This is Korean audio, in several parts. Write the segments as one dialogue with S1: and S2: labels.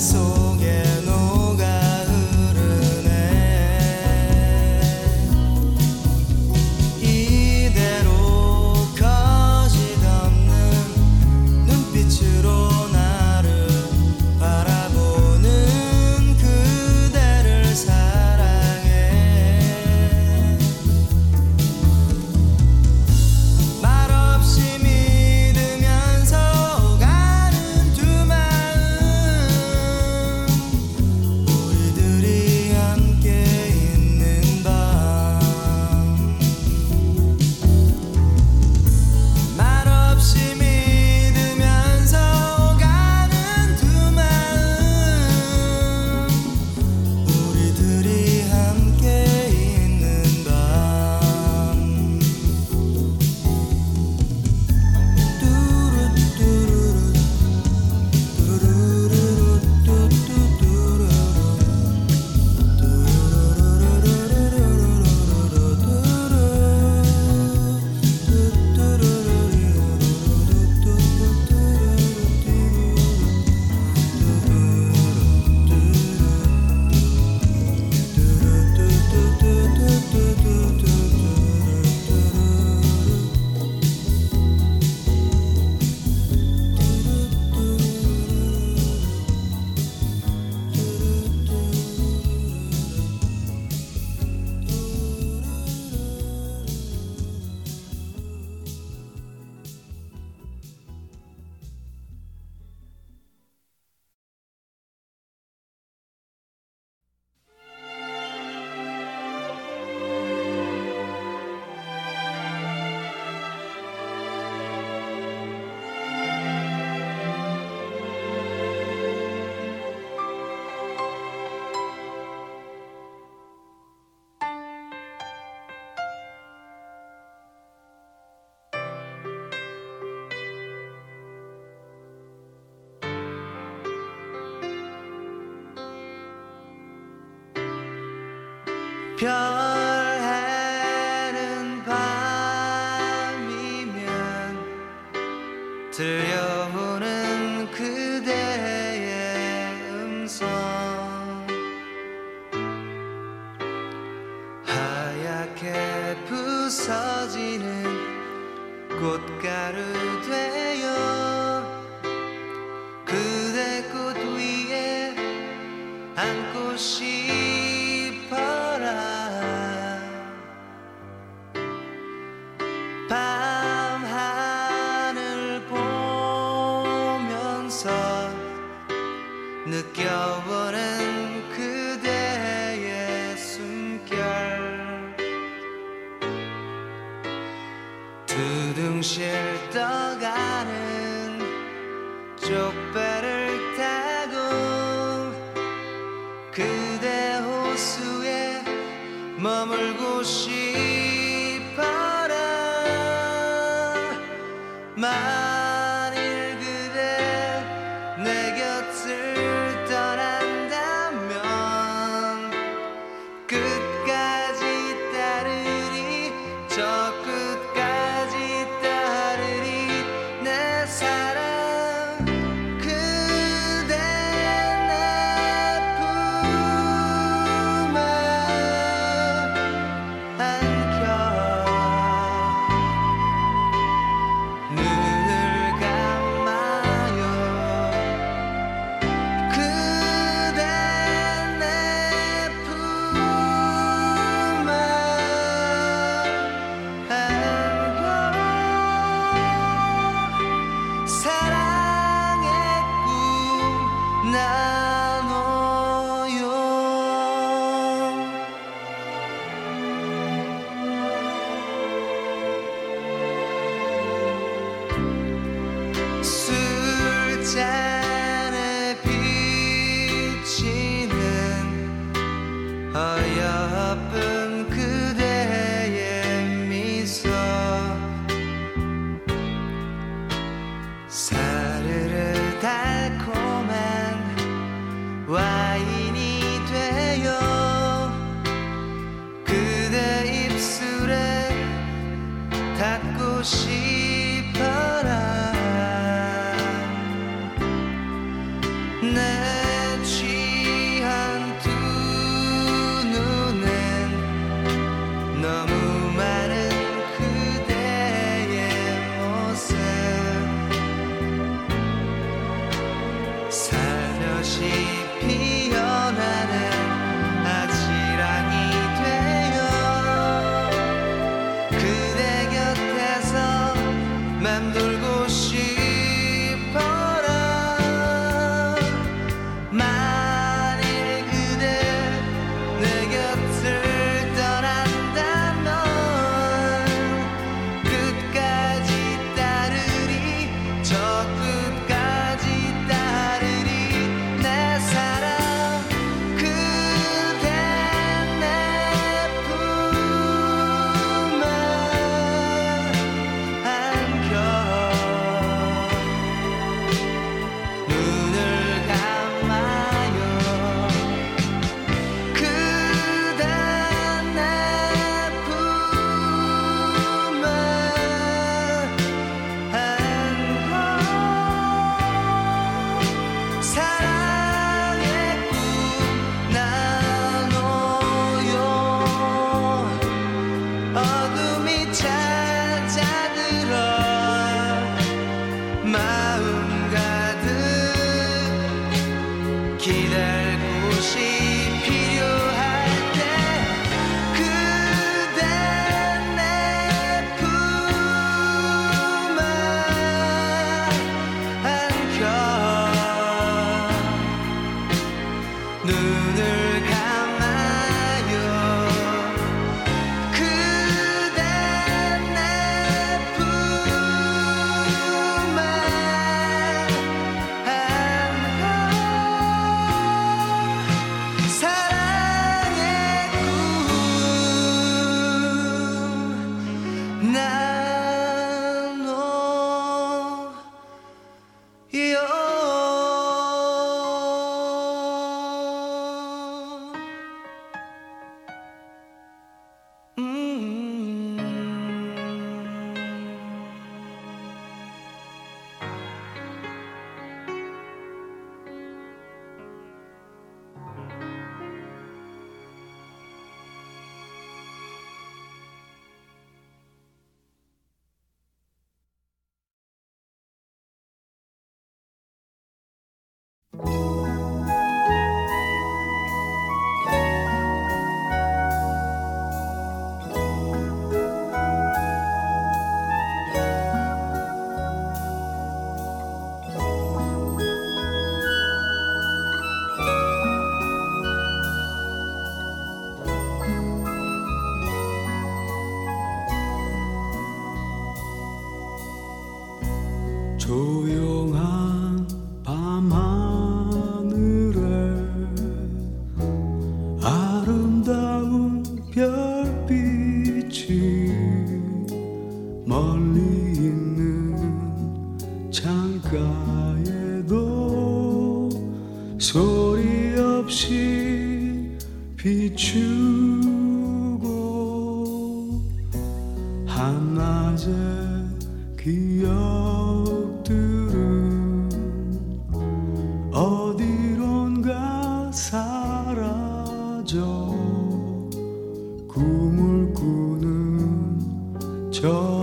S1: abençoe. प्यार 서 느껴보는 그대의 숨결. 두둥실 떠
S2: 꿈을 꾸는
S3: 저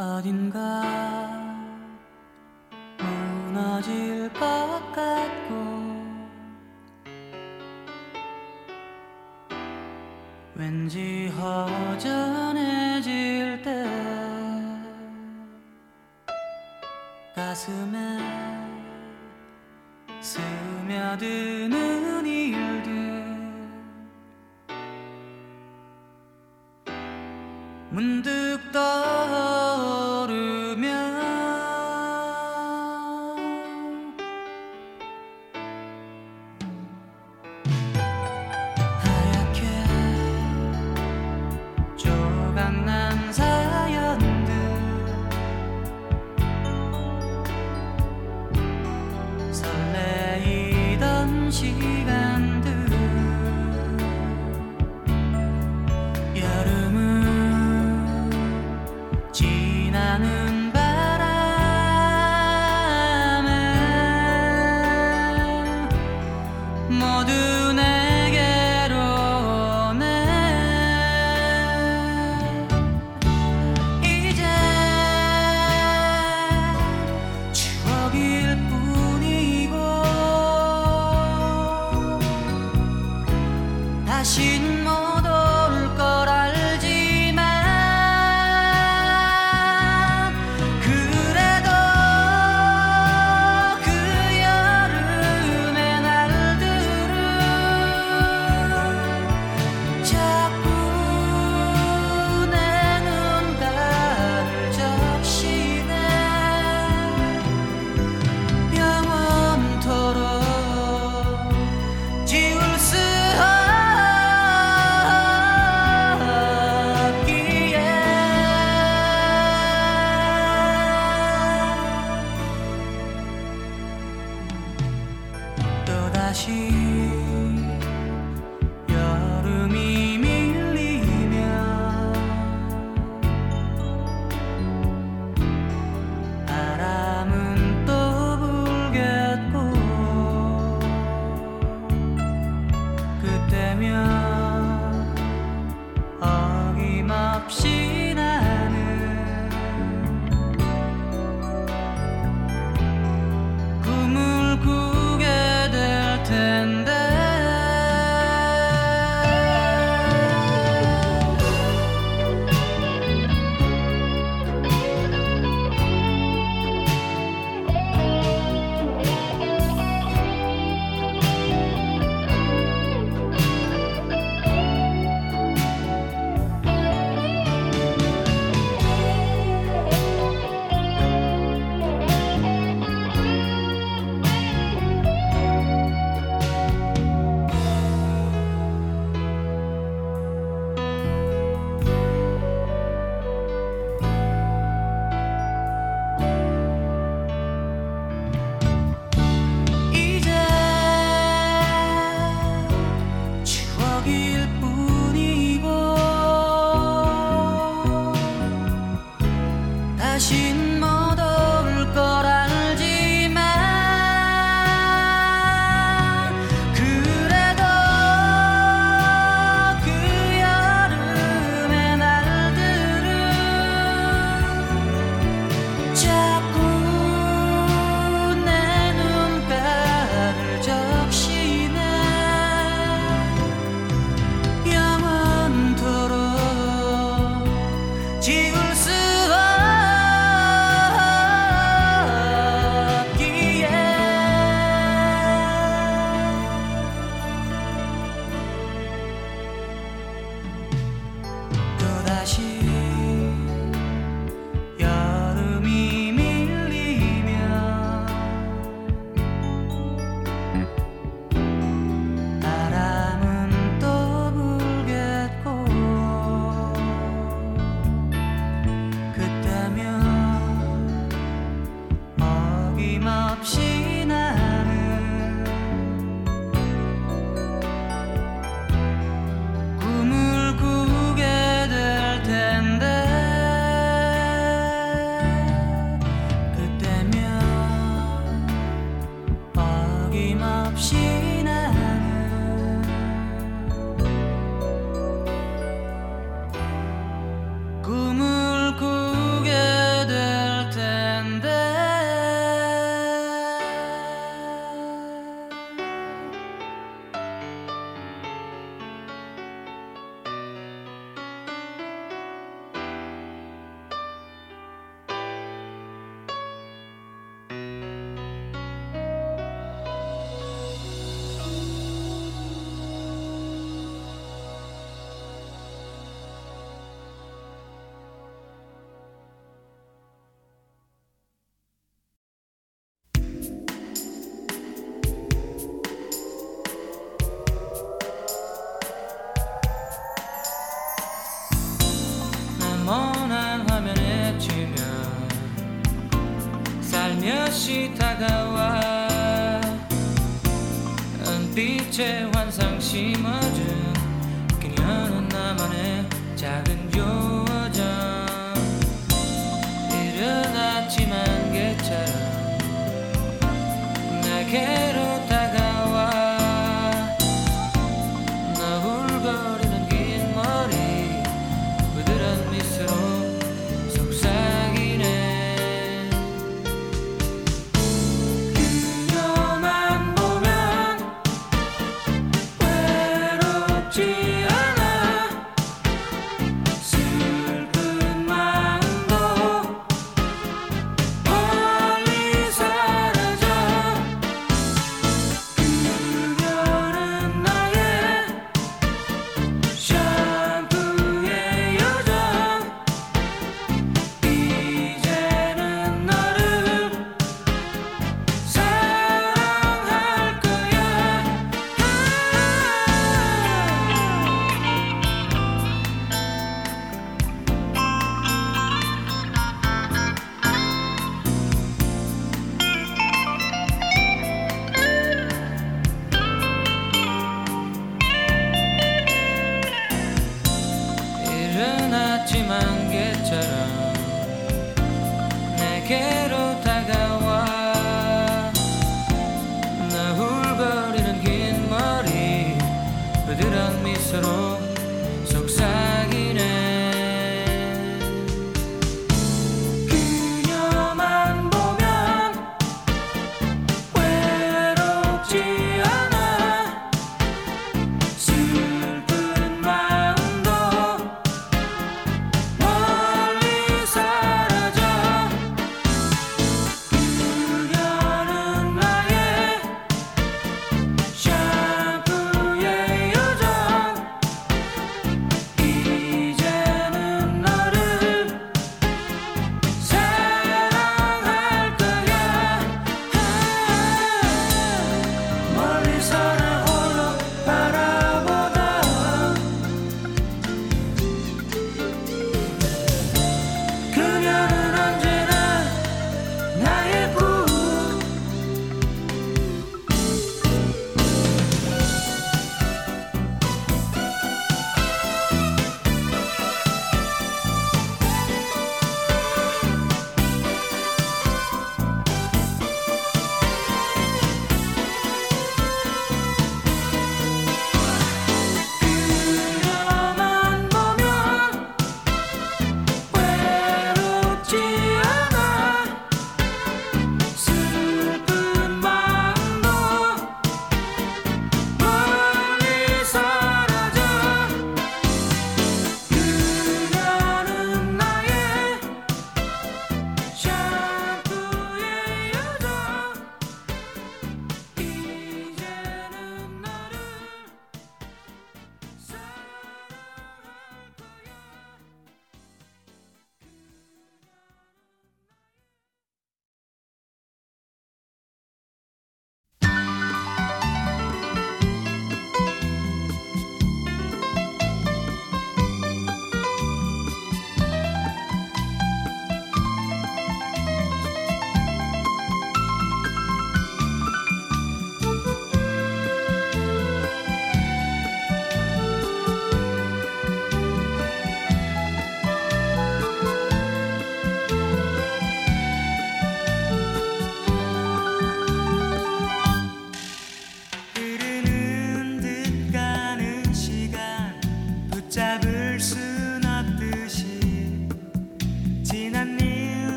S1: 어딘가.